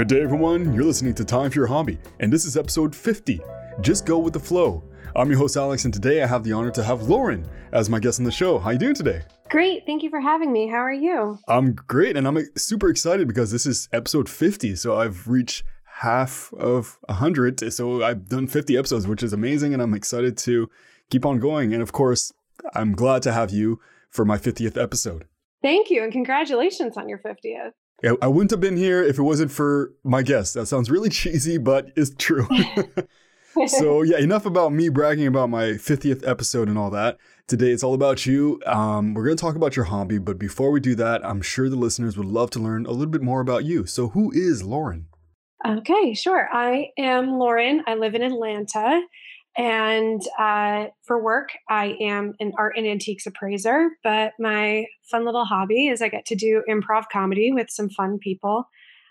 Good day, everyone. You're listening to Time for Your Hobby, and this is episode 50. Just go with the flow. I'm your host Alex, and today I have the honor to have Lauren as my guest on the show. How you doing today? Great. Thank you for having me. How are you? I'm great, and I'm super excited because this is episode 50. So I've reached half of 100. So I've done 50 episodes, which is amazing, and I'm excited to keep on going. And of course, I'm glad to have you for my 50th episode. Thank you, and congratulations on your 50th. I wouldn't have been here if it wasn't for my guest. That sounds really cheesy, but it's true. so, yeah, enough about me bragging about my 50th episode and all that. Today, it's all about you. Um, we're going to talk about your hobby, but before we do that, I'm sure the listeners would love to learn a little bit more about you. So, who is Lauren? Okay, sure. I am Lauren. I live in Atlanta. And uh, for work, I am an art and antiques appraiser. But my fun little hobby is I get to do improv comedy with some fun people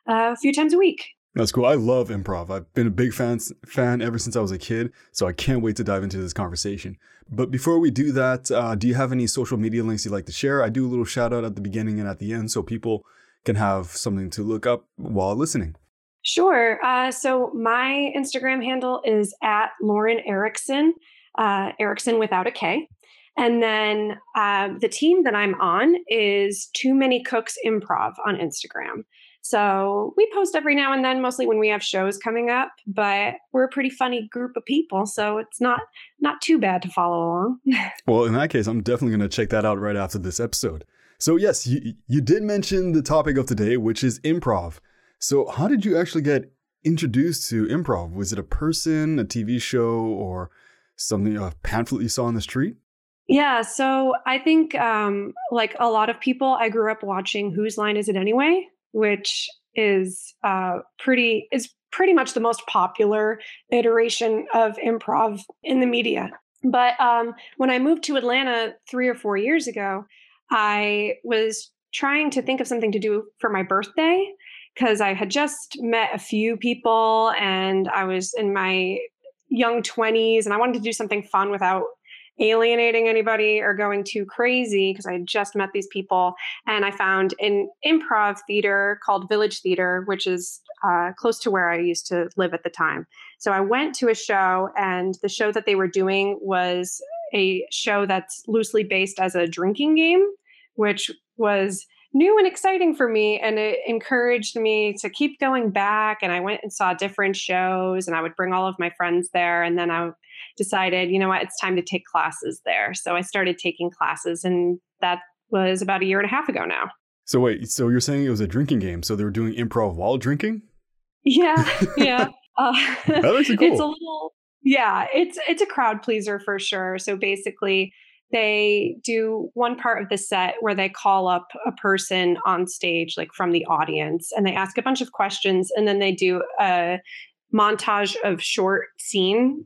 uh, a few times a week. That's cool. I love improv. I've been a big fan fan ever since I was a kid, so I can't wait to dive into this conversation. But before we do that, uh, do you have any social media links you'd like to share? I do a little shout out at the beginning and at the end, so people can have something to look up while listening. Sure. Uh, so my Instagram handle is at Lauren Ericson, uh, Ericson without a K. And then uh, the team that I'm on is Too Many Cooks Improv on Instagram. So we post every now and then, mostly when we have shows coming up. But we're a pretty funny group of people, so it's not not too bad to follow along. well, in that case, I'm definitely going to check that out right after this episode. So yes, you you did mention the topic of today, which is improv. So, how did you actually get introduced to improv? Was it a person, a TV show, or something, a pamphlet you saw on the street? Yeah, so I think, um, like a lot of people, I grew up watching Whose Line Is It Anyway, which is uh, pretty is pretty much the most popular iteration of improv in the media. But um, when I moved to Atlanta three or four years ago, I was trying to think of something to do for my birthday because I had just met a few people and I was in my young 20s and I wanted to do something fun without alienating anybody or going too crazy because I had just met these people. And I found an improv theater called Village Theater, which is uh, close to where I used to live at the time. So I went to a show, and the show that they were doing was a show that's loosely based as a drinking game, which was new and exciting for me and it encouraged me to keep going back and i went and saw different shows and i would bring all of my friends there and then i decided you know what? It's time to take classes there. So i started taking classes and that was about a year and a half ago now. So wait so you're saying it was a drinking game so they were doing improv while drinking? Yeah yeah. Uh, that makes it cool. it's a little yeah it's it's a crowd pleaser for sure. So basically they do one part of the set where they call up a person on stage like from the audience and they ask a bunch of questions and then they do a montage of short scene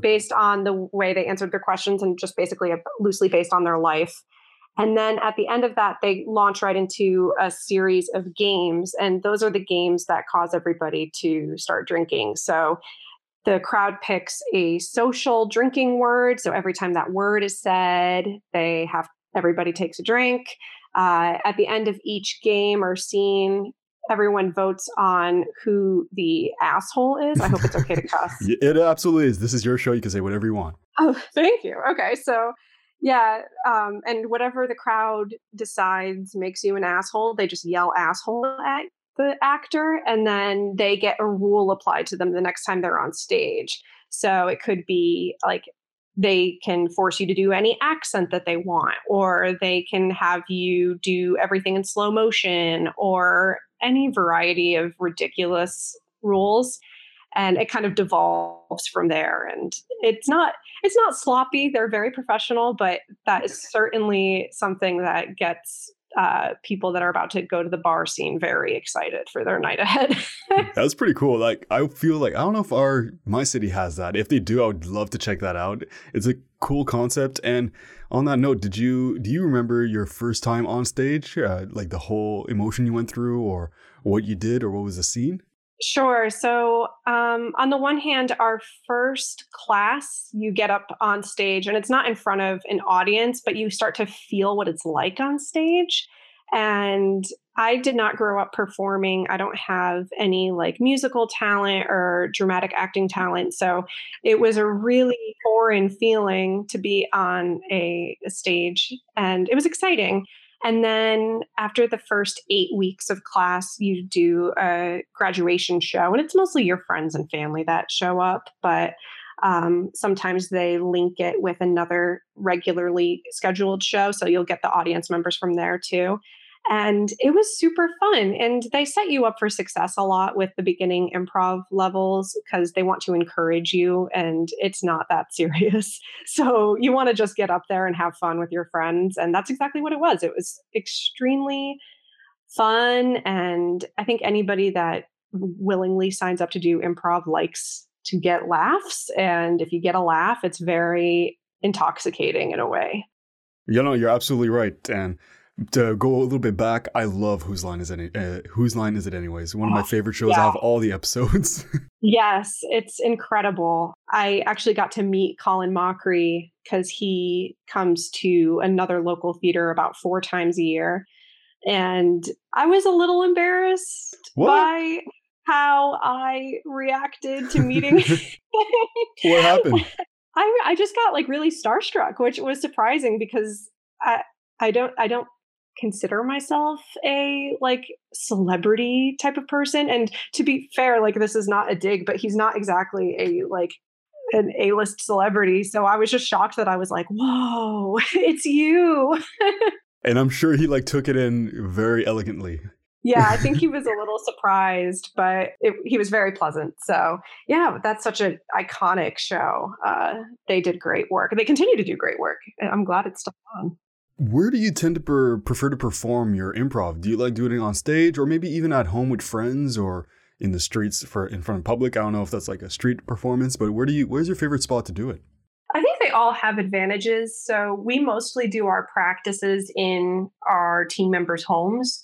based on the way they answered their questions and just basically loosely based on their life. And then at the end of that they launch right into a series of games and those are the games that cause everybody to start drinking. So the crowd picks a social drinking word. So every time that word is said, they have everybody takes a drink. Uh, at the end of each game or scene, everyone votes on who the asshole is. I hope it's okay to cuss. it absolutely is. This is your show. You can say whatever you want. Oh, thank you. Okay, so yeah, um, and whatever the crowd decides makes you an asshole, they just yell asshole at the actor and then they get a rule applied to them the next time they're on stage. So it could be like they can force you to do any accent that they want, or they can have you do everything in slow motion, or any variety of ridiculous rules. And it kind of devolves from there. And it's not it's not sloppy. They're very professional, but that is certainly something that gets uh, people that are about to go to the bar scene very excited for their night ahead. That's pretty cool. Like I feel like I don't know if our my city has that. If they do, I would love to check that out. It's a cool concept. And on that note, did you do you remember your first time on stage? Uh, like the whole emotion you went through, or what you did, or what was the scene? Sure. So, um, on the one hand, our first class, you get up on stage and it's not in front of an audience, but you start to feel what it's like on stage. And I did not grow up performing. I don't have any like musical talent or dramatic acting talent. So it was a really foreign feeling to be on a, a stage and it was exciting. And then after the first eight weeks of class, you do a graduation show, and it's mostly your friends and family that show up, but um, sometimes they link it with another regularly scheduled show. So you'll get the audience members from there too. And it was super fun. And they set you up for success a lot with the beginning improv levels because they want to encourage you and it's not that serious. So you want to just get up there and have fun with your friends. And that's exactly what it was. It was extremely fun. And I think anybody that willingly signs up to do improv likes to get laughs. And if you get a laugh, it's very intoxicating in a way. You know, you're absolutely right. And to go a little bit back, I love Whose Line Is It? Uh, Whose Line Is It Anyways? One of my favorite shows. Yeah. I have all the episodes. yes, it's incredible. I actually got to meet Colin Mochrie because he comes to another local theater about four times a year. And I was a little embarrassed what? by how I reacted to meeting. what happened? I, I just got like really starstruck, which was surprising because I I don't I don't consider myself a like celebrity type of person and to be fair like this is not a dig but he's not exactly a like an A-list celebrity so I was just shocked that I was like whoa it's you. And I'm sure he like took it in very elegantly. Yeah I think he was a little surprised but it, he was very pleasant so yeah that's such an iconic show. Uh, they did great work. They continue to do great work I'm glad it's still on where do you tend to per- prefer to perform your improv? Do you like doing it on stage or maybe even at home with friends or in the streets for in front of public? I don't know if that's like a street performance, but where do you where's your favorite spot to do it? I think they all have advantages. So we mostly do our practices in our team members' homes.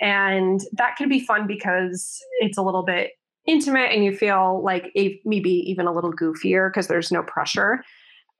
And that can be fun because it's a little bit intimate and you feel like maybe even a little goofier because there's no pressure.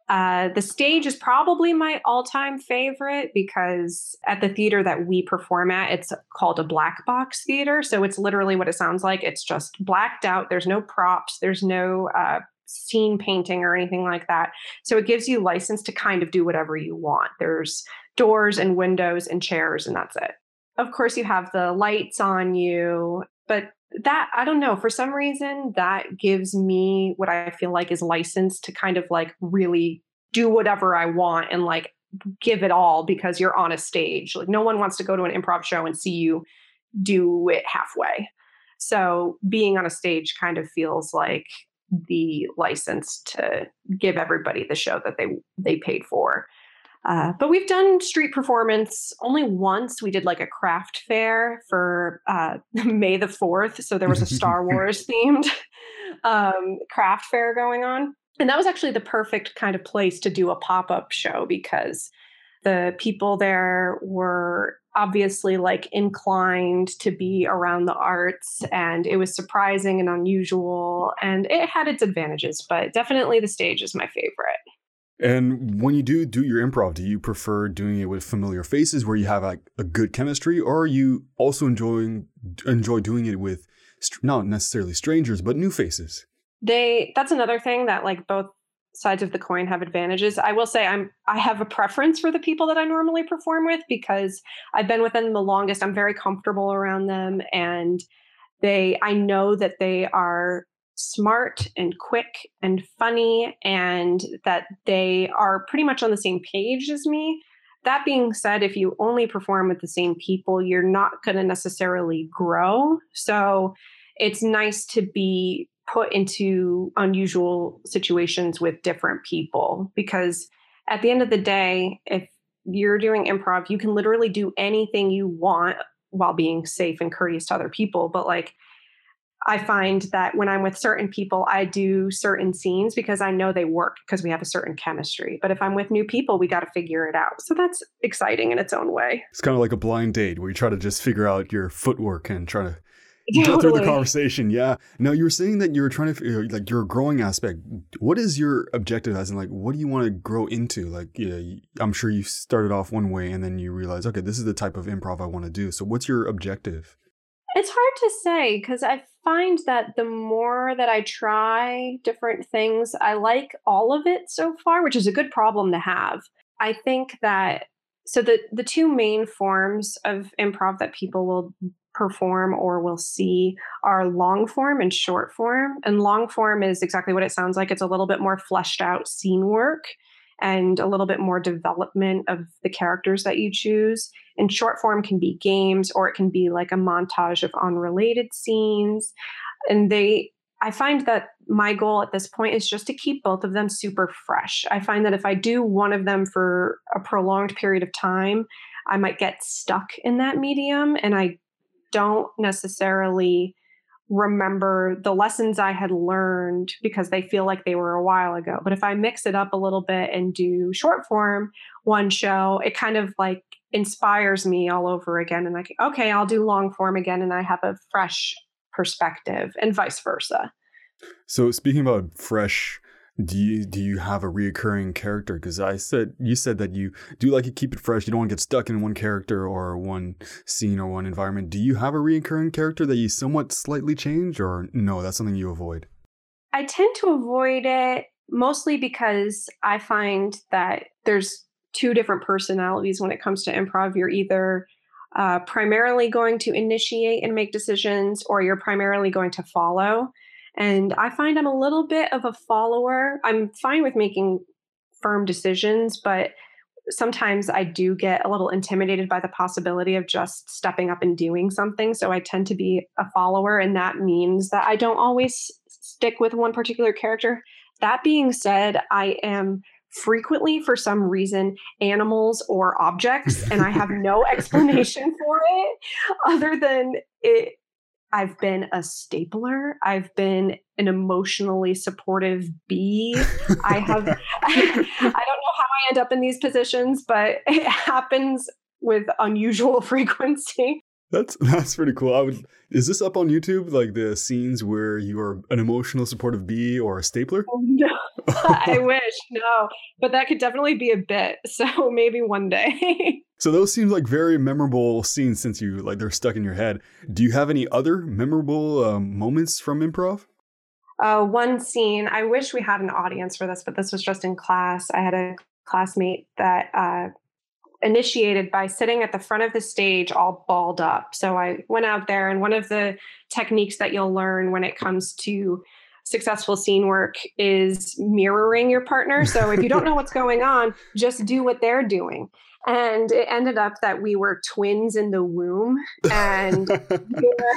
Uh, the stage is probably my all time favorite because at the theater that we perform at, it's called a black box theater. So it's literally what it sounds like. It's just blacked out. There's no props, there's no uh, scene painting or anything like that. So it gives you license to kind of do whatever you want. There's doors and windows and chairs, and that's it. Of course, you have the lights on you, but that I don't know for some reason that gives me what I feel like is license to kind of like really do whatever I want and like give it all because you're on a stage. Like no one wants to go to an improv show and see you do it halfway. So being on a stage kind of feels like the license to give everybody the show that they they paid for. Uh, but we've done street performance only once. We did like a craft fair for uh, May the 4th. So there was a Star Wars themed um, craft fair going on. And that was actually the perfect kind of place to do a pop up show because the people there were obviously like inclined to be around the arts and it was surprising and unusual and it had its advantages but definitely the stage is my favorite and when you do do your improv, do you prefer doing it with familiar faces where you have like a good chemistry, or are you also enjoying enjoy doing it with not necessarily strangers but new faces? They that's another thing that like both sides of the coin have advantages. I will say I'm I have a preference for the people that I normally perform with because I've been with them the longest. I'm very comfortable around them and they I know that they are smart and quick and funny and that they are pretty much on the same page as me. That being said, if you only perform with the same people, you're not going to necessarily grow. So it's nice to be put into unusual situations with different people because at the end of the day, if you're doing improv, you can literally do anything you want while being safe and courteous to other people. But like, I find that when I'm with certain people, I do certain scenes because I know they work because we have a certain chemistry. But if I'm with new people, we got to figure it out. So that's exciting in its own way. It's kind of like a blind date where you try to just figure out your footwork and try to go through the conversation. Yeah. Now you were saying that you were trying to like your growing aspect. What is your objective? As in, like, what do you want to grow into? Like, yeah, I'm sure you started off one way and then you realize, okay, this is the type of improv I want to do. So, what's your objective? It's hard to say because I find that the more that I try different things, I like all of it so far, which is a good problem to have. I think that so the the two main forms of improv that people will perform or will see are long form and short form. And long form is exactly what it sounds like. It's a little bit more fleshed out scene work and a little bit more development of the characters that you choose. And short form can be games or it can be like a montage of unrelated scenes. And they, I find that my goal at this point is just to keep both of them super fresh. I find that if I do one of them for a prolonged period of time, I might get stuck in that medium and I don't necessarily remember the lessons I had learned because they feel like they were a while ago. But if I mix it up a little bit and do short form one show, it kind of like inspires me all over again. And like, okay, I'll do long form again and I have a fresh perspective and vice versa. So, speaking about fresh, do you do you have a reoccurring character? Because I said you said that you do like to keep it fresh. You don't want to get stuck in one character or one scene or one environment. Do you have a reoccurring character that you somewhat slightly change, or no? That's something you avoid. I tend to avoid it mostly because I find that there's two different personalities when it comes to improv. You're either uh, primarily going to initiate and make decisions, or you're primarily going to follow. And I find I'm a little bit of a follower. I'm fine with making firm decisions, but sometimes I do get a little intimidated by the possibility of just stepping up and doing something. So I tend to be a follower, and that means that I don't always stick with one particular character. That being said, I am frequently, for some reason, animals or objects, and I have no explanation for it other than it. I've been a stapler. I've been an emotionally supportive bee. I have, I don't know how I end up in these positions, but it happens with unusual frequency. That's that's pretty cool. I would. Is this up on YouTube? Like the scenes where you are an emotional supportive bee or a stapler? Oh, no, I wish no, but that could definitely be a bit. So maybe one day. So those seem like very memorable scenes since you like they're stuck in your head. Do you have any other memorable um, moments from improv? uh, one scene. I wish we had an audience for this, but this was just in class. I had a classmate that uh, initiated by sitting at the front of the stage all balled up. So I went out there, and one of the techniques that you'll learn when it comes to successful scene work is mirroring your partner. So if you don't know what's going on, just do what they're doing. And it ended up that we were twins in the womb, and we were,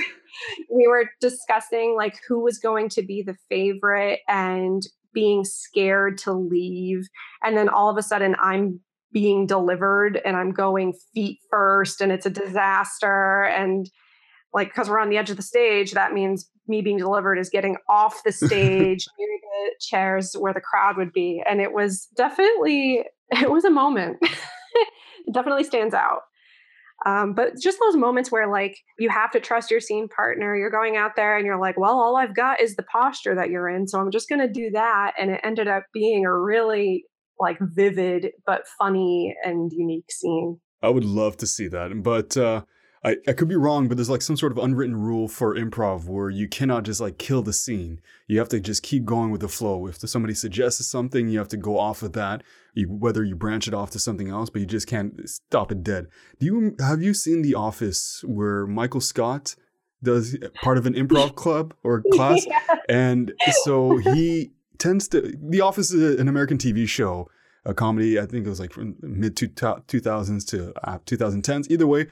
we were discussing like who was going to be the favorite and being scared to leave. And then all of a sudden, I'm being delivered and I'm going feet first, and it's a disaster. And like, because we're on the edge of the stage, that means me being delivered is getting off the stage near the chairs where the crowd would be. And it was definitely, it was a moment. it definitely stands out. Um, but just those moments where like you have to trust your scene partner, you're going out there and you're like, well, all I've got is the posture that you're in. So I'm just going to do that. And it ended up being a really like vivid, but funny and unique scene. I would love to see that, but uh, I I could be wrong. But there's like some sort of unwritten rule for improv where you cannot just like kill the scene. You have to just keep going with the flow. If somebody suggests something, you have to go off of that. You, whether you branch it off to something else, but you just can't stop it dead. Do you have you seen The Office where Michael Scott does part of an improv club or class? Yeah. And so he tends to. The Office is an American TV show, a comedy. I think it was like from mid two thousands to uh, 2010s. Either way,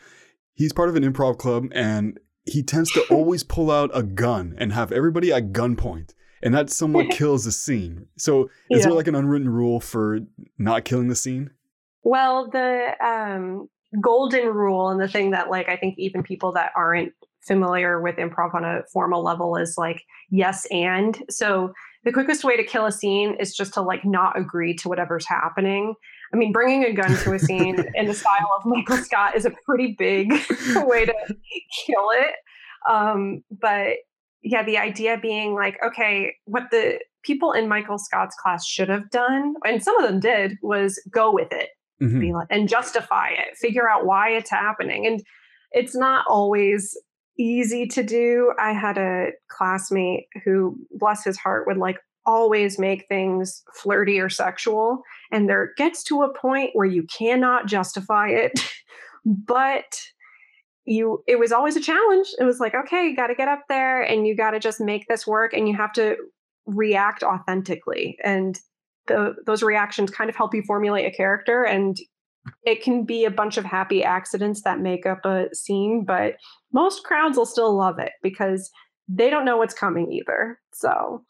he's part of an improv club, and he tends to always pull out a gun and have everybody at gunpoint, and that somewhat kills the scene. So, is Yeah. there like an unwritten rule for not killing the scene? Well, the um, golden rule and the thing that, like, I think even people that aren't familiar with improv on a formal level is like, yes, and. So the quickest way to kill a scene is just to like not agree to whatever's happening. I mean, bringing a gun to a scene in the style of Michael Scott is a pretty big way to kill it. um, but yeah, the idea being like, okay, what the people in Michael Scott's class should have done, and some of them did, was go with it mm-hmm. like, and justify it, figure out why it's happening. And it's not always easy to do. I had a classmate who, bless his heart, would like always make things flirty or sexual. And there gets to a point where you cannot justify it. but you it was always a challenge it was like okay you got to get up there and you got to just make this work and you have to react authentically and the, those reactions kind of help you formulate a character and it can be a bunch of happy accidents that make up a scene but most crowds will still love it because they don't know what's coming either so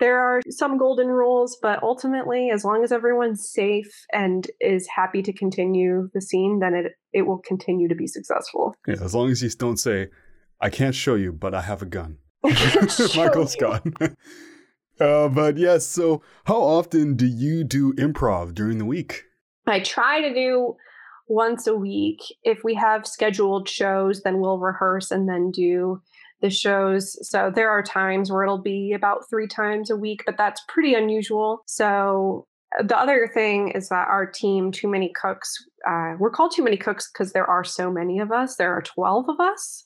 there are some golden rules, but ultimately, as long as everyone's safe and is happy to continue the scene, then it it will continue to be successful. Yeah, as long as you don't say, "I can't show you, but I have a gun." Michael Scott. uh, but yes, yeah, so how often do you do improv during the week? I try to do once a week. If we have scheduled shows, then we'll rehearse and then do the shows. So there are times where it'll be about three times a week, but that's pretty unusual. So uh, the other thing is that our team, Too Many Cooks, uh, we're called Too Many Cooks because there are so many of us. There are 12 of us.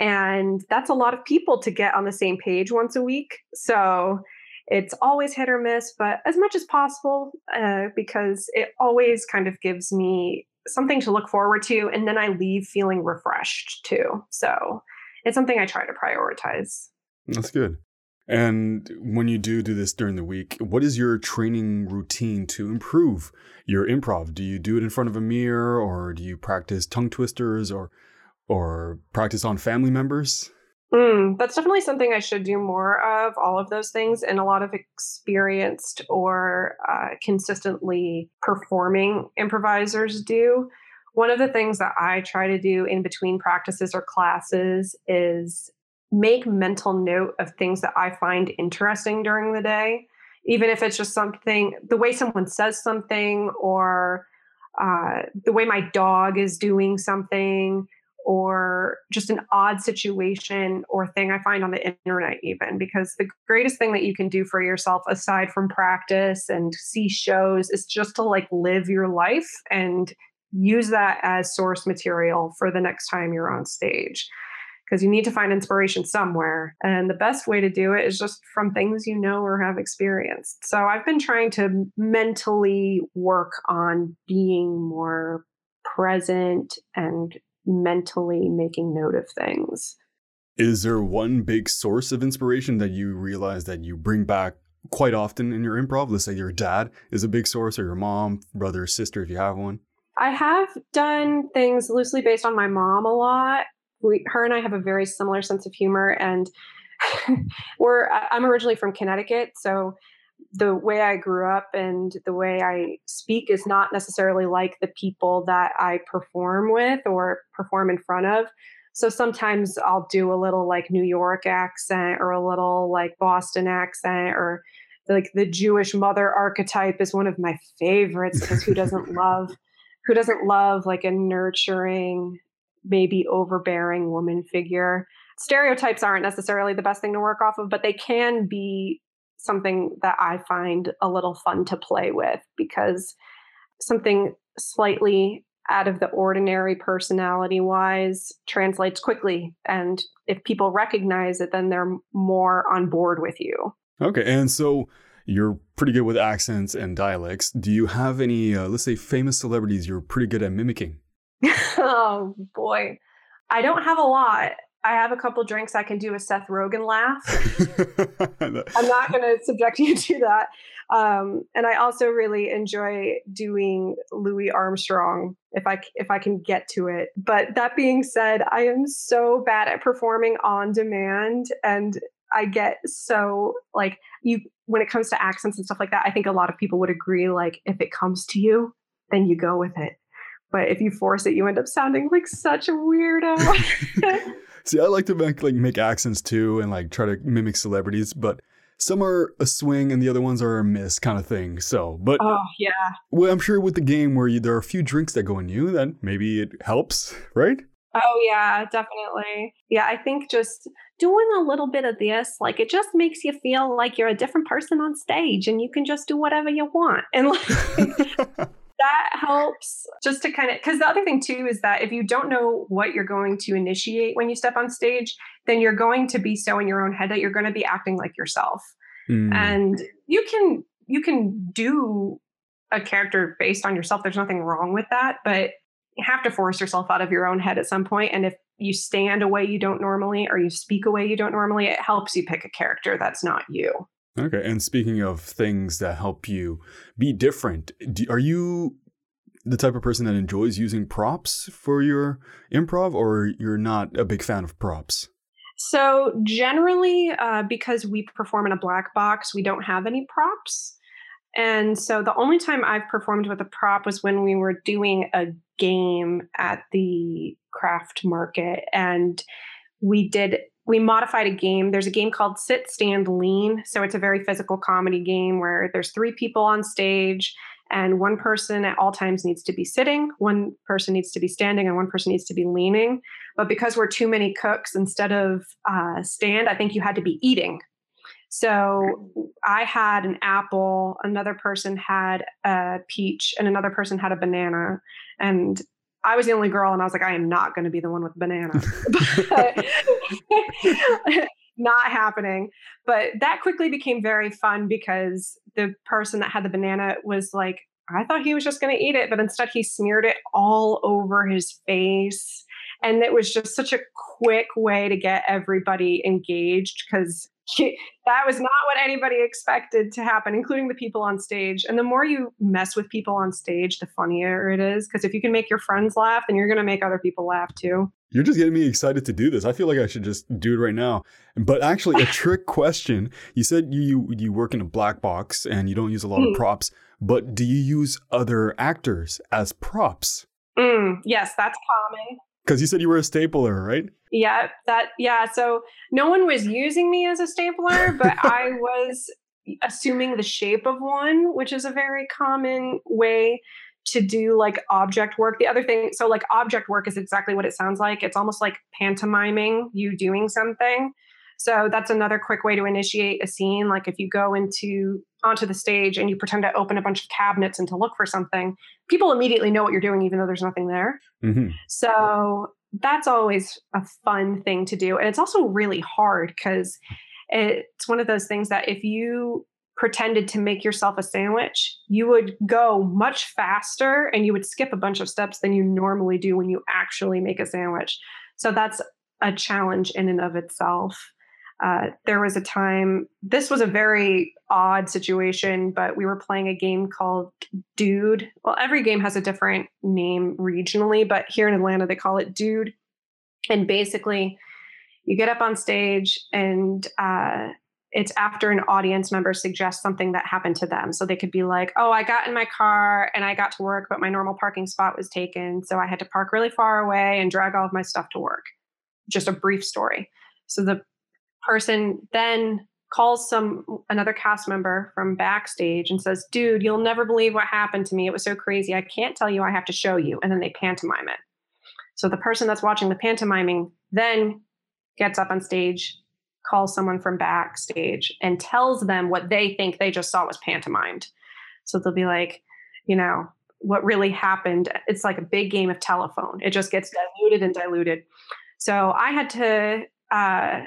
And that's a lot of people to get on the same page once a week. So it's always hit or miss, but as much as possible, uh, because it always kind of gives me something to look forward to. And then I leave feeling refreshed too. So it's something I try to prioritize. That's good. And when you do do this during the week, what is your training routine to improve your improv? Do you do it in front of a mirror or do you practice tongue twisters or or practice on family members? Mm, that's definitely something I should do more of, all of those things. And a lot of experienced or uh, consistently performing improvisers do. One of the things that I try to do in between practices or classes is make mental note of things that I find interesting during the day, even if it's just something, the way someone says something, or uh, the way my dog is doing something, or just an odd situation or thing I find on the internet, even because the greatest thing that you can do for yourself, aside from practice and see shows, is just to like live your life and use that as source material for the next time you're on stage because you need to find inspiration somewhere. And the best way to do it is just from things you know or have experienced. So I've been trying to mentally work on being more present and mentally making note of things. Is there one big source of inspiration that you realize that you bring back quite often in your improv? Let's say your dad is a big source, or your mom, brother, sister, if you have one. I have done things loosely based on my mom a lot. We, her and I have a very similar sense of humor, and we're. I'm originally from Connecticut, so the way I grew up and the way I speak is not necessarily like the people that I perform with or perform in front of. So sometimes I'll do a little like New York accent or a little like Boston accent or like the Jewish mother archetype is one of my favorites because who doesn't love who doesn't love like a nurturing, maybe overbearing woman figure? Stereotypes aren't necessarily the best thing to work off of, but they can be something that I find a little fun to play with because something slightly out of the ordinary personality wise translates quickly. And if people recognize it, then they're more on board with you. Okay. And so you're pretty good with accents and dialects. Do you have any, uh, let's say, famous celebrities you're pretty good at mimicking? oh boy, I don't have a lot. I have a couple drinks. I can do a Seth Rogen laugh. I'm not going to subject you to that. Um, and I also really enjoy doing Louis Armstrong if I if I can get to it. But that being said, I am so bad at performing on demand, and I get so like you when it comes to accents and stuff like that, I think a lot of people would agree like if it comes to you, then you go with it. But if you force it, you end up sounding like such a weirdo. See, I like to make like make accents too and like try to mimic celebrities, but some are a swing and the other ones are a miss kind of thing. So, but oh yeah, well, I'm sure with the game where you, there are a few drinks that go in you, then maybe it helps, right? Oh, yeah, definitely. Yeah, I think just doing a little bit of this, like it just makes you feel like you're a different person on stage and you can just do whatever you want. And like, that helps just to kind of, because the other thing too is that if you don't know what you're going to initiate when you step on stage, then you're going to be so in your own head that you're going to be acting like yourself. Mm. And you can, you can do a character based on yourself. There's nothing wrong with that, but you have to force yourself out of your own head at some point and if you stand a way you don't normally or you speak a way you don't normally it helps you pick a character that's not you okay and speaking of things that help you be different do, are you the type of person that enjoys using props for your improv or you're not a big fan of props? So generally uh, because we perform in a black box we don't have any props. And so the only time I've performed with a prop was when we were doing a game at the craft market and we did we modified a game. There's a game called Sit Stand Lean. So it's a very physical comedy game where there's three people on stage and one person at all times needs to be sitting, one person needs to be standing, and one person needs to be leaning. But because we're too many cooks, instead of uh, stand, I think you had to be eating so I had an apple, another person had a peach, and another person had a banana. And I was the only girl, and I was like, I am not going to be the one with banana. not happening. But that quickly became very fun because the person that had the banana was like, I thought he was just going to eat it, but instead he smeared it all over his face. And it was just such a quick way to get everybody engaged because that was not what anybody expected to happen, including the people on stage. And the more you mess with people on stage, the funnier it is. Because if you can make your friends laugh, then you're going to make other people laugh too. You're just getting me excited to do this. I feel like I should just do it right now. But actually, a trick question. You said you you work in a black box and you don't use a lot mm. of hmm. props, but do you use other actors as props? Mm, yes, that's common. Because you said you were a stapler, right? Yeah, that yeah. So no one was using me as a stapler, but I was assuming the shape of one, which is a very common way to do like object work. The other thing, so like object work is exactly what it sounds like. It's almost like pantomiming you doing something. So that's another quick way to initiate a scene. Like if you go into onto the stage and you pretend to open a bunch of cabinets and to look for something, people immediately know what you're doing, even though there's nothing there. Mm-hmm. So that's always a fun thing to do. And it's also really hard because it's one of those things that if you pretended to make yourself a sandwich, you would go much faster and you would skip a bunch of steps than you normally do when you actually make a sandwich. So that's a challenge in and of itself. Uh, there was a time, this was a very odd situation, but we were playing a game called Dude. Well, every game has a different name regionally, but here in Atlanta, they call it Dude. And basically, you get up on stage and uh, it's after an audience member suggests something that happened to them. So they could be like, oh, I got in my car and I got to work, but my normal parking spot was taken. So I had to park really far away and drag all of my stuff to work. Just a brief story. So the person then calls some another cast member from backstage and says, "Dude, you'll never believe what happened to me. It was so crazy. I can't tell you. I have to show you." And then they pantomime it. So the person that's watching the pantomiming then gets up on stage, calls someone from backstage and tells them what they think they just saw was pantomimed. So they'll be like, you know, what really happened. It's like a big game of telephone. It just gets diluted and diluted. So I had to uh,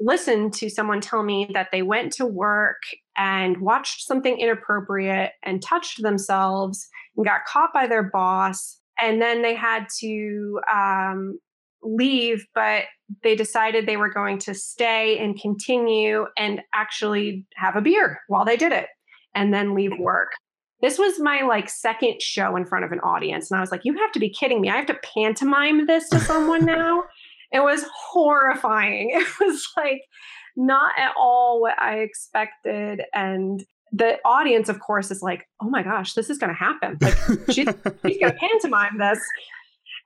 listened to someone tell me that they went to work and watched something inappropriate and touched themselves and got caught by their boss. And then they had to um, leave, but they decided they were going to stay and continue and actually have a beer while they did it and then leave work. This was my like second show in front of an audience. And I was like, you have to be kidding me. I have to pantomime this to someone now. It was horrifying. It was like not at all what I expected. And the audience, of course, is like, oh my gosh, this is going to happen. Like she's, she's going to pantomime this.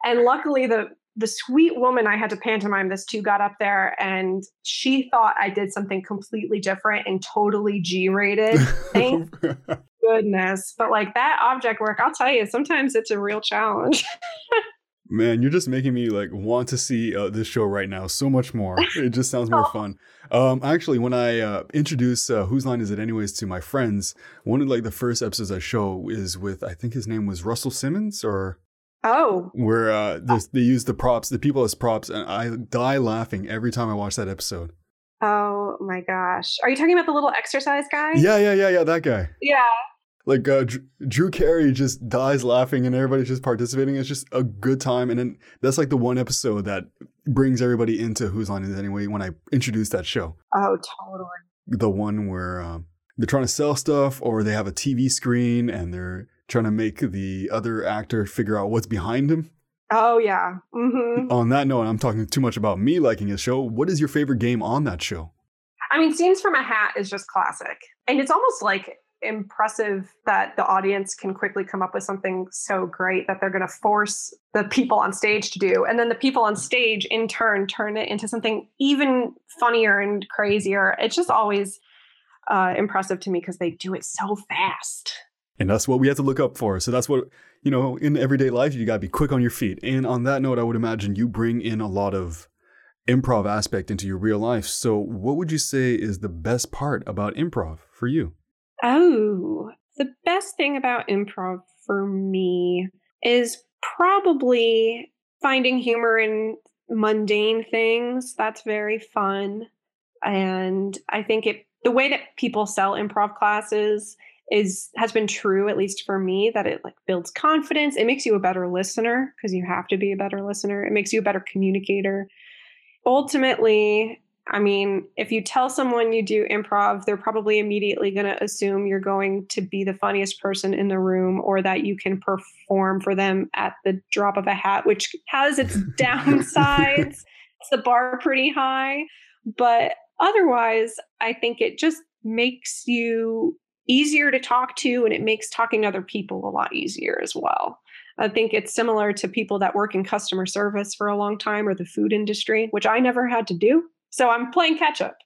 And luckily, the the sweet woman I had to pantomime this to got up there and she thought I did something completely different and totally G rated. Thank goodness. But like that object work, I'll tell you, sometimes it's a real challenge. Man, you're just making me like want to see uh, this show right now so much more. It just sounds more Oh. fun. Um, actually, when I uh, introduce uh, whose line is it anyways to my friends, one of like the first episodes I show is with I think his name was Russell Simmons, or Oh, where uh, this, they use the props, the people as props, and I die laughing every time I watch that episode. oh my gosh. Are you talking about the little exercise guy? Yeah, yeah, yeah, yeah, that guy. Yeah. Like uh, Drew Carey just dies laughing, and everybody's just participating. It's just a good time, and then that's like the one episode that brings everybody into Whose Line Is It Anyway. When I introduced that show, Oh, totally. the one where um, they're trying to sell stuff, or they have a TV screen, and they're trying to make the other actor figure out what's behind him. Oh, yeah. hmm On that note, I'm talking too much about me liking a show. What is your favorite game on that show? I mean, Scenes from a Hat is just classic. And it's almost like impressive that the audience can quickly come up with something so great that they're going to force the people on stage to do. And then the people on stage, in turn, turn it into something even funnier and crazier. It's just always uh, impressive to me because they do it so fast. And that's what we have to look up for. So that's what, you know, in everyday life, you got to be quick on your feet. And on that note, I would imagine you bring in a lot of improv aspect into your real life. So what would you say is the best part about improv for you? Oh, the best thing about improv for me is probably finding humor in mundane things. That's very fun. And I think it the way that people sell improv classes is has been true at least for me that it like builds confidence. It makes you a better listener because you have to be a better listener. It makes you a better communicator. Ultimately, I mean, if you tell someone you do improv, they're probably immediately going to assume you're going to be the funniest person in the room or that you can perform for them at the drop of a hat, which has its downsides. it's the bar pretty high. But otherwise, I think it just makes you easier to talk to and it makes talking to other people a lot easier as well. I think it's similar to people that work in customer service for a long time or the food industry, which I never had to do. So I'm playing catch up.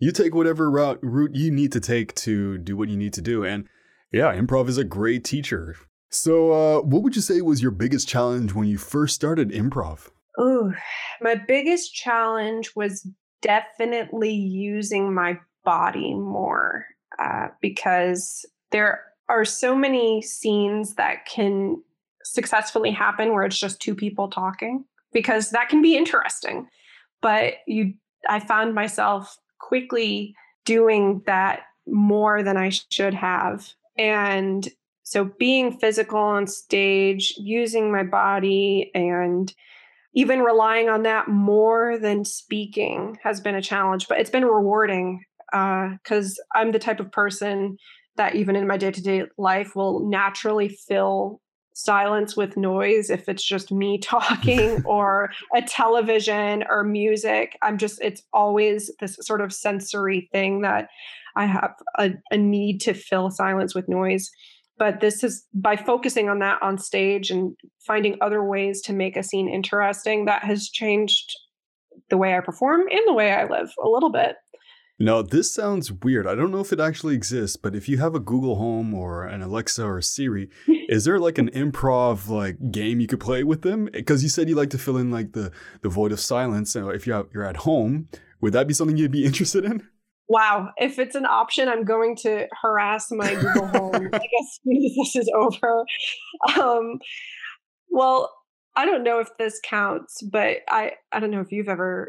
You take whatever route route you need to take to do what you need to do. And yeah, improv is a great teacher. So uh, what would you say was your biggest challenge when you first started improv? Ooh, my biggest challenge was definitely using my body more uh, because there are so many scenes that can successfully happen where it's just two people talking because that can be interesting. But you, I found myself quickly doing that more than I should have. And so being physical on stage, using my body, and even relying on that more than speaking has been a challenge, but it's been rewarding because uh, I'm the type of person that even in my day to day life will naturally fill silence with noise if it's just me talking or a television or music. I'm just, it's always this sort of sensory thing that I have a, a need to fill silence with noise but this is by focusing on that on stage and finding other ways to make a scene interesting that has changed the way I perform and the way I live a little bit. Now, this sounds weird. I don't know if it actually exists, but if you have a Google Home or an Alexa or a Siri, is there like an improv like game you could play with them? Because you said you like to fill in like the the void of silence. So if you're you're at home, would that be something you'd be interested in? Wow, if it's an option, I'm going to harass my Google Home. I guess this is over. Um, well, I don't know if this counts, but I I don't know if you've ever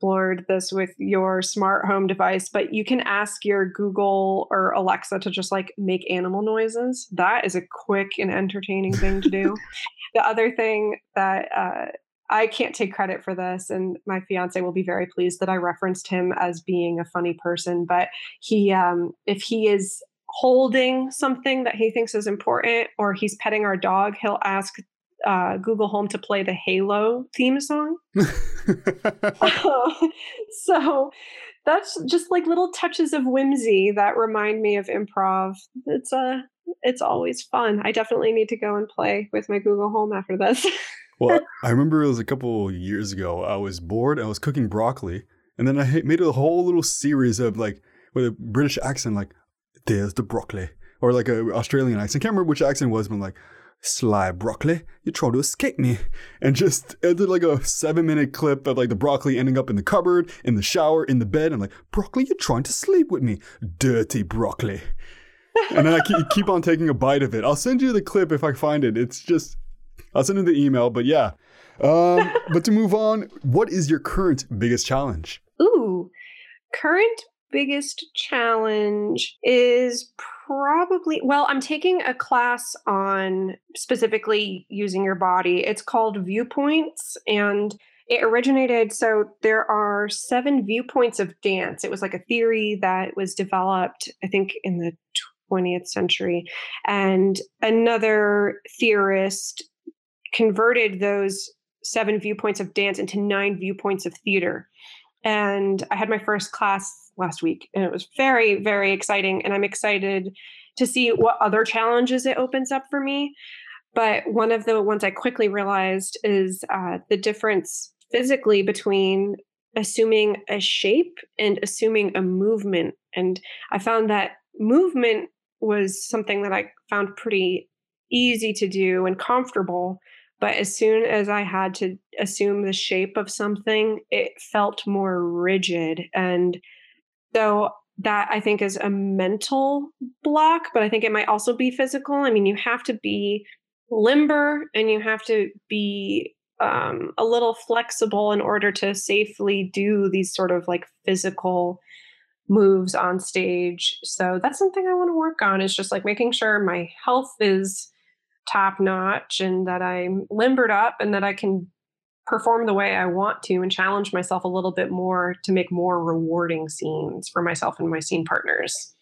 explored this with your smart home device, but you can ask your Google or Alexa to just like make animal noises. That is a quick and entertaining thing to do. the other thing that uh, I can't take credit for this, and my fiance will be very pleased that I referenced him as being a funny person. But he, um, if he is holding something that he thinks is important, or he's petting our dog, he'll ask uh, Google Home to play the Halo theme song. so that's just like little touches of whimsy that remind me of improv. It's uh, it's always fun. I definitely need to go and play with my Google Home after this. well, I remember it was a couple years ago. I was bored. I was cooking broccoli, and then I made a whole little series of like with a British accent, like "There's the broccoli," or like a Australian accent. I can't remember which accent it was, but like Sly broccoli, you try to escape me. And just did like a seven minute clip of like the broccoli ending up in the cupboard, in the shower, in the bed, and like, broccoli, you're trying to sleep with me. Dirty broccoli. and then I keep, keep on taking a bite of it. I'll send you the clip if I find it. It's just, I'll send you the email, but yeah. Um, but to move on, what is your current biggest challenge? Ooh, current biggest challenge is probably well i'm taking a class on specifically using your body. It's called viewpoints and it originated so there are seven viewpoints of dance. It was like a theory that was developed i think in the 20th century and another theorist converted those seven viewpoints of dance into nine viewpoints of theater and I had my first class last week, and it was very, very exciting. And I'm excited to see what other challenges it opens up for me. But one of the ones I quickly realized is uh, the difference physically between assuming a shape and assuming a movement. And I found that movement was something that I found pretty easy to do and comfortable. But as soon as I had to assume the shape of something, it felt more rigid. And so that I think is a mental block, but I think it might also be physical. I mean, you have to be limber and you have to be um, a little flexible in order to safely do these sort of like physical moves on stage. So that's something I want to work on is just like making sure my health is top notch and that I'm limbered up and that I can perform the way I want to and challenge myself a little bit more to make more rewarding scenes for myself and my scene partners.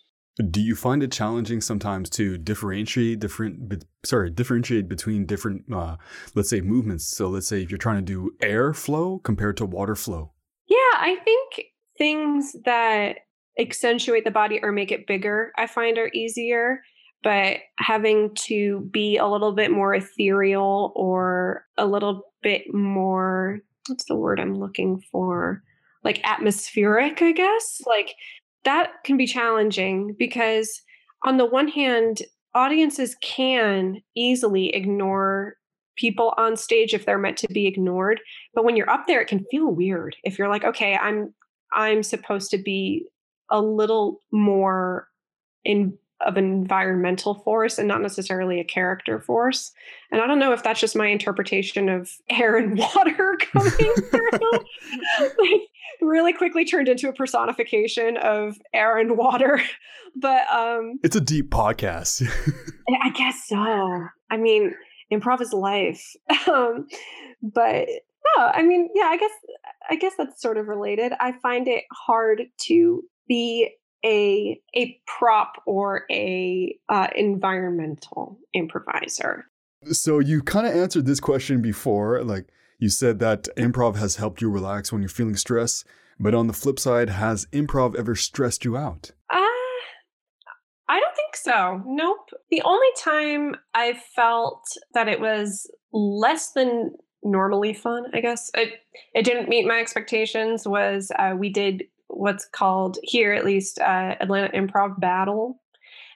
Do you find it challenging sometimes to differentiate different, be, sorry, differentiate between different, uh, let's say, movements? So let's say if you're trying to do air flow compared to water flow. Yeah, I think things that accentuate the body or make it bigger, I find are easier but having to be a little bit more ethereal or a little bit more what's the word I'm looking for? Like atmospheric, I guess. Like that can be challenging because on the one hand, audiences can easily ignore people on stage if they're meant to be ignored, but when you're up there it can feel weird. If you're like, "Okay, I'm I'm supposed to be a little more in of an environmental force and not necessarily a character force. And I don't know if that's just my interpretation of air and water coming through. like, really quickly turned into a personification of air and water. But um It's a deep podcast. I guess so. I mean, improv is life. um but no, I mean, yeah, I guess I guess that's sort of related. I find it hard to be a a prop or a uh, environmental improviser. So you kind of answered this question before, like you said that improv has helped you relax when you're feeling stress. But on the flip side, has improv ever stressed you out? Uh, I don't think so. Nope. The only time I felt that it was less than normally fun, I guess, it, it didn't meet my expectations was uh, we did what's called here at least uh, Atlanta Improv Battle.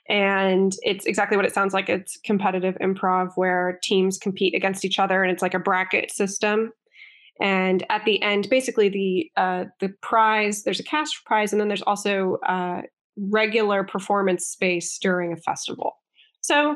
And it's exactly what it sounds like. It's competitive improv where teams compete against each other, and it's like a bracket system. And at the end, basically the uh, the prize there's a cash prize, and then there's also uh, regular performance space during a festival. So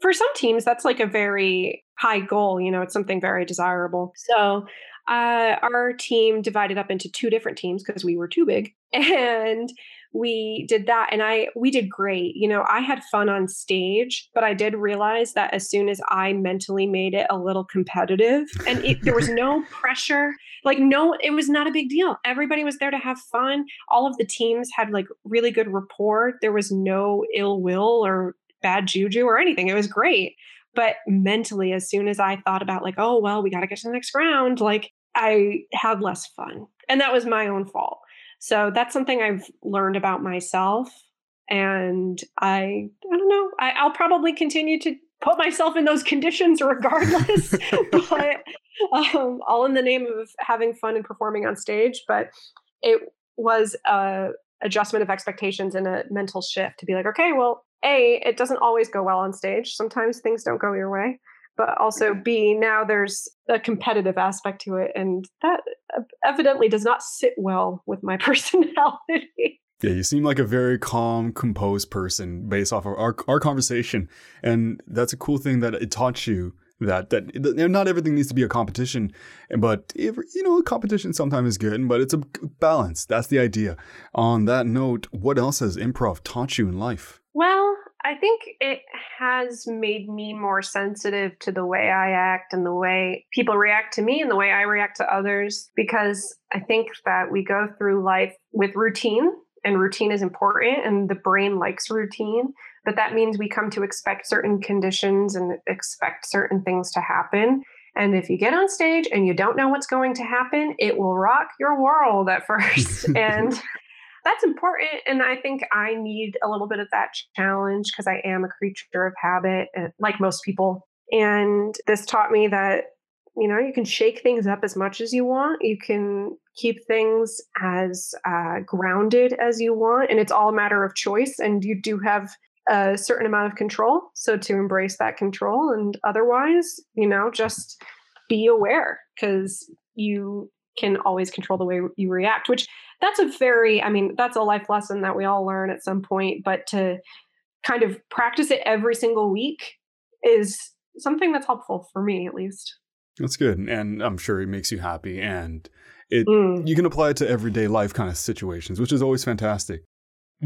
for some teams, that's like a very high goal. You know, it's something very desirable. So uh, our team divided up into two different teams because we were too big and we did that and i we did great you know i had fun on stage but i did realize that as soon as i mentally made it a little competitive and it, there was no pressure like no it was not a big deal. Everybody was there to have fun. All of the teams had like really good rapport. There was no ill will or bad juju or anything. It was great but mentally, as soon as I thought about, like, oh, well, we got to get to the next round, like, I had less fun. And that was my own fault. So that's something I've learned about myself. And I, I don't know, I, I'll probably continue to put myself in those conditions regardless, but um, all in the name of having fun and performing on stage. But it was a adjustment of expectations and a mental shift to be like, okay, well, a, it doesn't always go well on stage. Sometimes things don't go your way. but also B, now there's a competitive aspect to it. And that uh, evidently does not sit well with my personality. Yeah, you seem like a very calm, composed person based off of our, our conversation. And that's a cool thing that it taught you that that not everything needs to be a competition but if, you know competition sometimes is good but it's a balance. That's the idea. On that note what else has improv taught you in life? Well i think it has made me more sensitive to the way i act and the way people react to me and the way i react to others because i think that we go through life with routine and routine is important and the brain likes routine but that means we come to expect certain conditions and expect certain things to happen. And if you get on stage and you don't know what's going to happen it will rock your world at first. And that's important. And i think i need a little bit of that challenge because i am a creature of habit eh, like most people. And this taught me that you know you can shake things up as much as you want. You can keep things as uh, grounded as you want. And it's all a matter of choice. And you do have a certain amount of control so to embrace that control and otherwise you know just be aware because you can always control the way you react which that's a very i mean that's a life lesson that we all learn at some point but to kind of practice it every single week is something that's helpful for me at least that's good. And I'm sure it makes you happy. And it mm. you can apply it to everyday life kind of situations, which is always fantastic.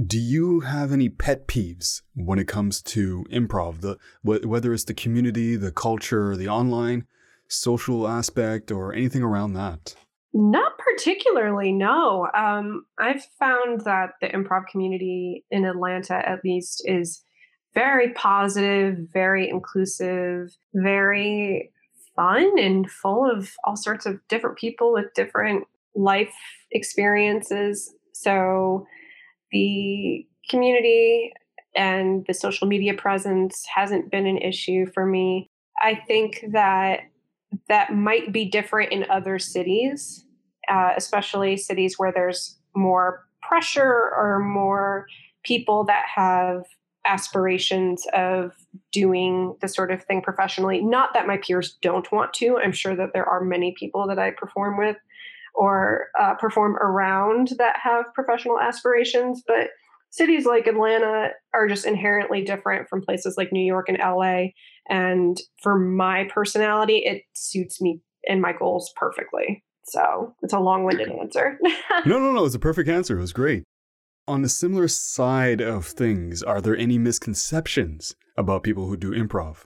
Do you have any pet peeves when it comes to improv? The whether it's the community, the culture, the online social aspect, or anything around that? Not particularly, no. Um, I've found that the improv community in Atlanta, at least, is very positive, very inclusive, very fun and full of all sorts of different people with different life experiences. So the community and the social media presence hasn't been an issue for me. I think that that might be different in other cities, uh, especially cities where there's more pressure or more people that have aspirations of doing the sort of thing professionally. Not that my peers don't want to. I'm sure that there are many people that I perform with or uh, perform around that have professional aspirations, but cities like Atlanta are just inherently different from places like New York and LA. And for my personality, it suits me and my goals perfectly. So it's a long winded answer. no, no, no. It's a perfect answer. It was great. On a similar side of things, are there any misconceptions about people who do improv?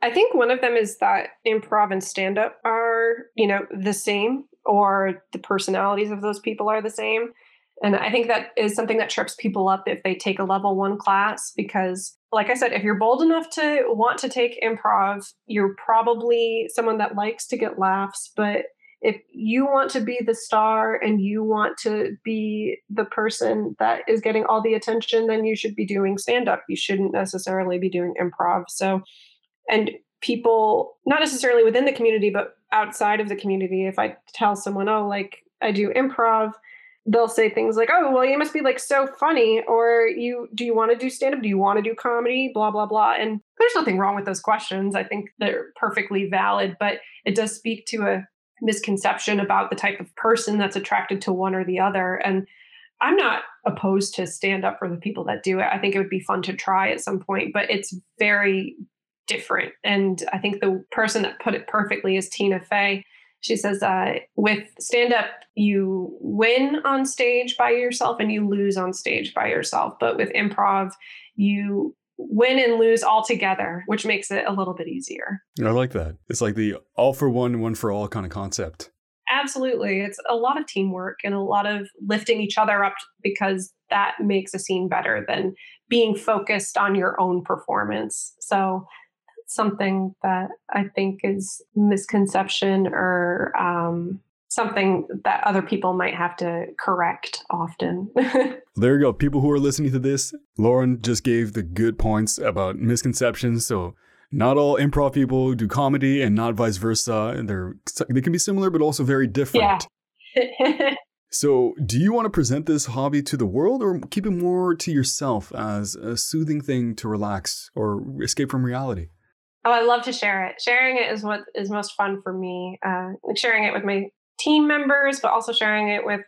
I think one of them is that improv and stand up are, you know, the same or the personalities of those people are the same. And I think that is something that trips people up if they take a level one class because, like I said, if you're bold enough to want to take improv, you're probably someone that likes to get laughs, but if you want to be the star and you want to be the person that is getting all the attention, then you should be doing stand up. You shouldn't necessarily be doing improv. So, and people, not necessarily within the community, but outside of the community, if I tell someone, oh, like I do improv, they'll say things like, oh, well, you must be like so funny, or you do you want to do stand up? Do you want to do comedy? Blah, blah, blah. And there's nothing wrong with those questions. I think they're perfectly valid, but it does speak to a misconception about the type of person that's attracted to one or the other. And I'm not opposed to stand up for the people that do it. I think it would be fun to try at some point, but it's very different. And I think the person that put it perfectly is Tina Fey. She says, uh, with stand up, you win on stage by yourself and you lose on stage by yourself. But with improv, you win and lose all together, which makes it a little bit easier. I like that. It's like the all for one, one for all kind of concept. Absolutely. It's a lot of teamwork and a lot of lifting each other up because that makes a scene better than being focused on your own performance. So something that I think is misconception or um, something that other people might have to correct often. there you go. People who are listening to this, Lauren just gave the good points about misconceptions. So not all improv people do comedy and not vice versa. They're they can be similar but also very different. Yeah. so, do you want to present this hobby to the world or keep it more to yourself as a soothing thing to relax or escape from reality? Oh, I love to share it. Sharing it is what is most fun for me. Uh, like sharing it with my team members, but also sharing it with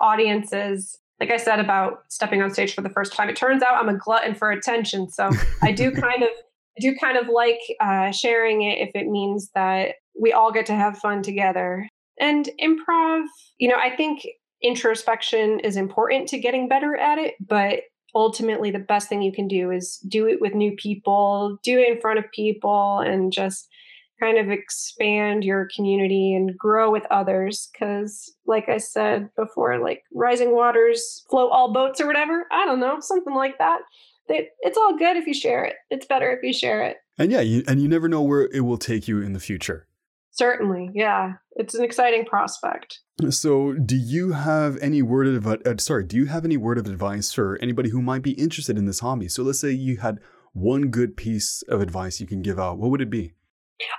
audiences. Like I said about stepping on stage for the first time, it turns out I'm a glutton for attention. So I do kind of, I do kind of like uh, sharing it if it means that we all get to have fun together. And improv, you know, I think introspection is important to getting better at it, but ultimately the best thing you can do is do it with new people, do it in front of people, and just kind of expand your community and grow with others. Because, like I said before, like rising waters float all boats or whatever. I don't know, something like that. it's all good if you share it. It's better if you share it. And yeah, you, and you never know where it will take you in the future. Certainly, yeah. It's an exciting prospect. So, do you have any word of uh, sorry, do you have any word of advice for anybody who might be interested in this hobby? So, let's say you had one good piece of advice you can give out. What would it be?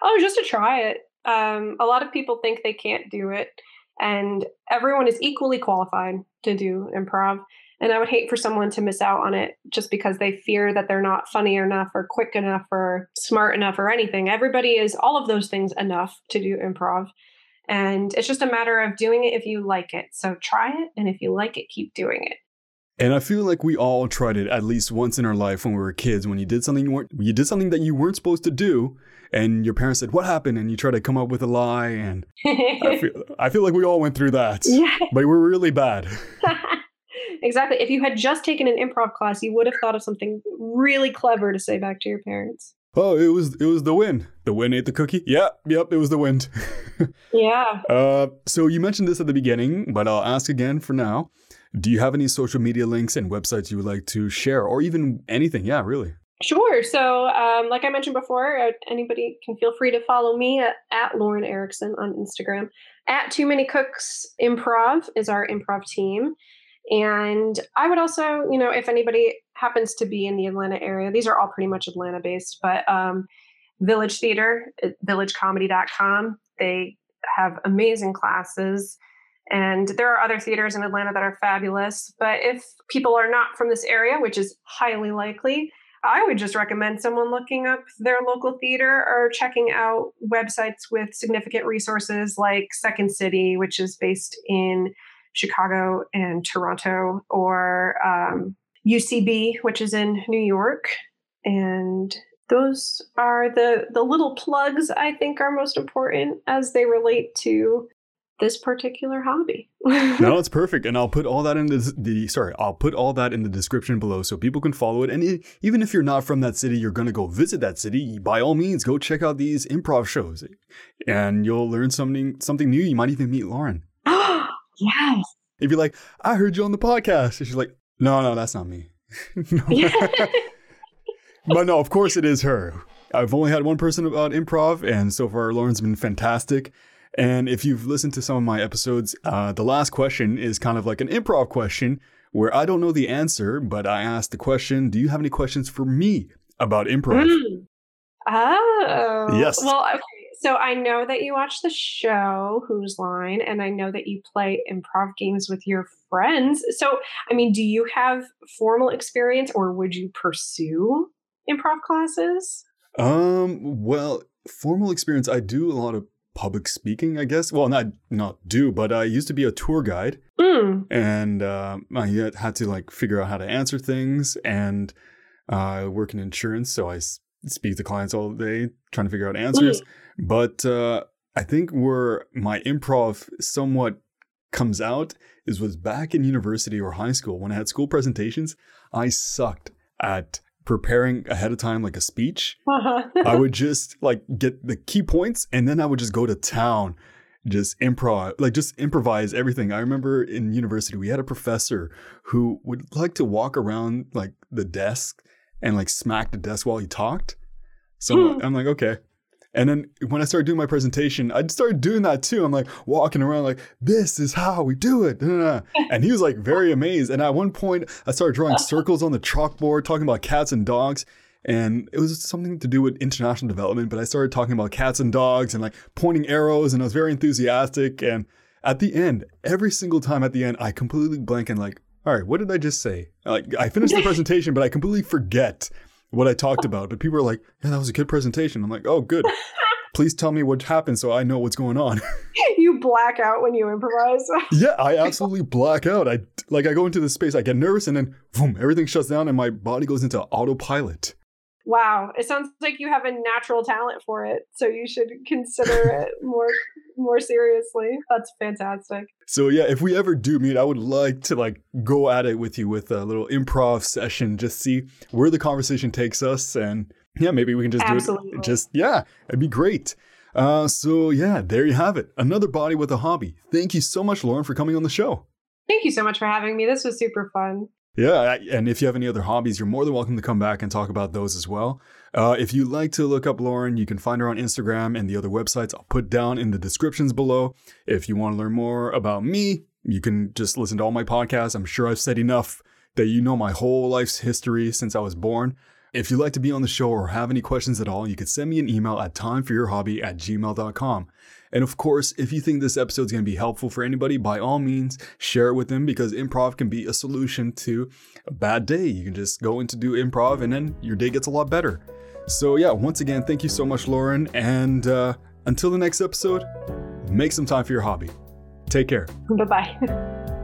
Oh, just to try it. Um, a lot of people think they can't do it, and everyone is equally qualified to do improv. And I would hate for someone to miss out on it just because they fear that they're not funny enough or quick enough or smart enough or anything. Everybody is all of those things enough to do improv. And it's just a matter of doing it if you like it. So try it. And if you like it, keep doing it. And I feel like we all tried it at least once in our life when we were kids. When you did something you weren't, you did something that you weren't supposed to do, and your parents said, "What happened?" and you try to come up with a lie. And I feel, I feel like we all went through that. Yeah. But we're really bad. exactly. If you had just taken an improv class, you would have thought of something really clever to say back to your parents. Oh, it was it was the wind. The wind ate the cookie. Yep, yep, it was the wind. yeah. Uh, so you mentioned this at the beginning, but I'll ask again for now. Do you have any social media links and websites you would like to share, or even anything? Yeah, really. Sure. So, um, like I mentioned before, uh, anybody can feel free to follow me at, at Lauren Ericson on Instagram. At Too Many Cooks Improv is our improv team. And I would also, you know, if anybody happens to be in the Atlanta area, these are all pretty much Atlanta based, but um, Village Theater, uh, villagecomedy.com, they have amazing classes. And there are other theaters in Atlanta that are fabulous. But if people are not from this area, which is highly likely, I would just recommend someone looking up their local theater or checking out websites with significant resources like Second City, which is based in Chicago and Toronto, or um, UCB, which is in New York. And those are the the little plugs I think are most important as they relate to this particular hobby. no, it's perfect, and I'll put all that in the, the, sorry, I'll put all that in the description below so people can follow it. And it, even if you're not from that city, you're gonna go visit that city. By all means, go check out these improv shows, and you'll learn something something new. You might even meet Lauren. Yes. If you're like, I heard you on the podcast, and she's like, No, no, that's not me. but no, of course it is her. I've only had one person about improv, and so far Lauren's been fantastic. And if you've listened to some of my episodes, uh, the last question is kind of like an improv question where I don't know the answer, but I asked the question Do you have any questions for me about improv? Mm. Oh. Yes. Well, okay. So I know that you watch the show Whose Line, and I know that you play improv games with your friends. So, I mean, do you have formal experience or would you pursue improv classes? Um, well, formal experience, I do a lot of public speaking, I guess. Well, not not do, but I used to be a tour guide, mm. and uh, I had to like figure out how to answer things. And uh, I work in insurance, so I speak to clients all day trying to figure out answers. Mm. But uh, I think where my improv somewhat comes out is was back in university or high school when I had school presentations. I sucked at preparing ahead of time like a speech. Uh-huh. I would just like get the key points and then I would just go to town, just improv, like just improvise everything. I remember in university we had a professor who would like to walk around like the desk and like smacked the desk while he talked. So hmm. I'm like, okay. And then when I started doing my presentation, I started doing that too. I'm like walking around like, this is how we do it. And he was like very amazed. And at one point, I started drawing circles on the chalkboard, talking about cats and dogs. And it was something to do with international development, but I started talking about cats and dogs and like pointing arrows, and I was very enthusiastic. And at the end, every single time at the end, I completely blank and like, all right, what did I just say? Like I finished the presentation, but I completely forget what I talked about. But people are like, yeah, that was a good presentation. I'm like, oh, good. Please tell me what happened so I know what's going on. you black out when you improvise. yeah, I absolutely black out. I like I go into the space, I get nervous, and then boom, everything shuts down, and my body goes into autopilot. Wow, it sounds like you have a natural talent for it, so you should consider it more more seriously. That's fantastic. So yeah, if we ever do meet, I would like to like go at it with you with a little improv session, just see where the conversation takes us, and yeah, maybe we can just Absolutely. do it. Just yeah, it'd be great. Uh, so yeah, there you have it. Another body with a hobby. Thank you so much, Lauren, for coming on the show. Thank you so much for having me. This was super fun. Yeah, and if you have any other hobbies, you're more than welcome to come back and talk about those as well. Uh, if you like to look up Lauren, you can find her on Instagram and the other websites I'll put down in the descriptions below. If you want to learn more about me, you can just listen to all my podcasts. I'm sure I've said enough that you know my whole life's history since I was born. If you'd like to be on the show or have any questions at all, you can send me an email at timeforyourhobby at gmail.com. And of course, if you think this episode is going to be helpful for anybody, by all means, share it with them because improv can be a solution to a bad day. You can just go in to do improv and then your day gets a lot better. So, yeah, once again, thank you so much, Lauren. And uh, until the next episode, make some time for your hobby. Take care. Bye bye.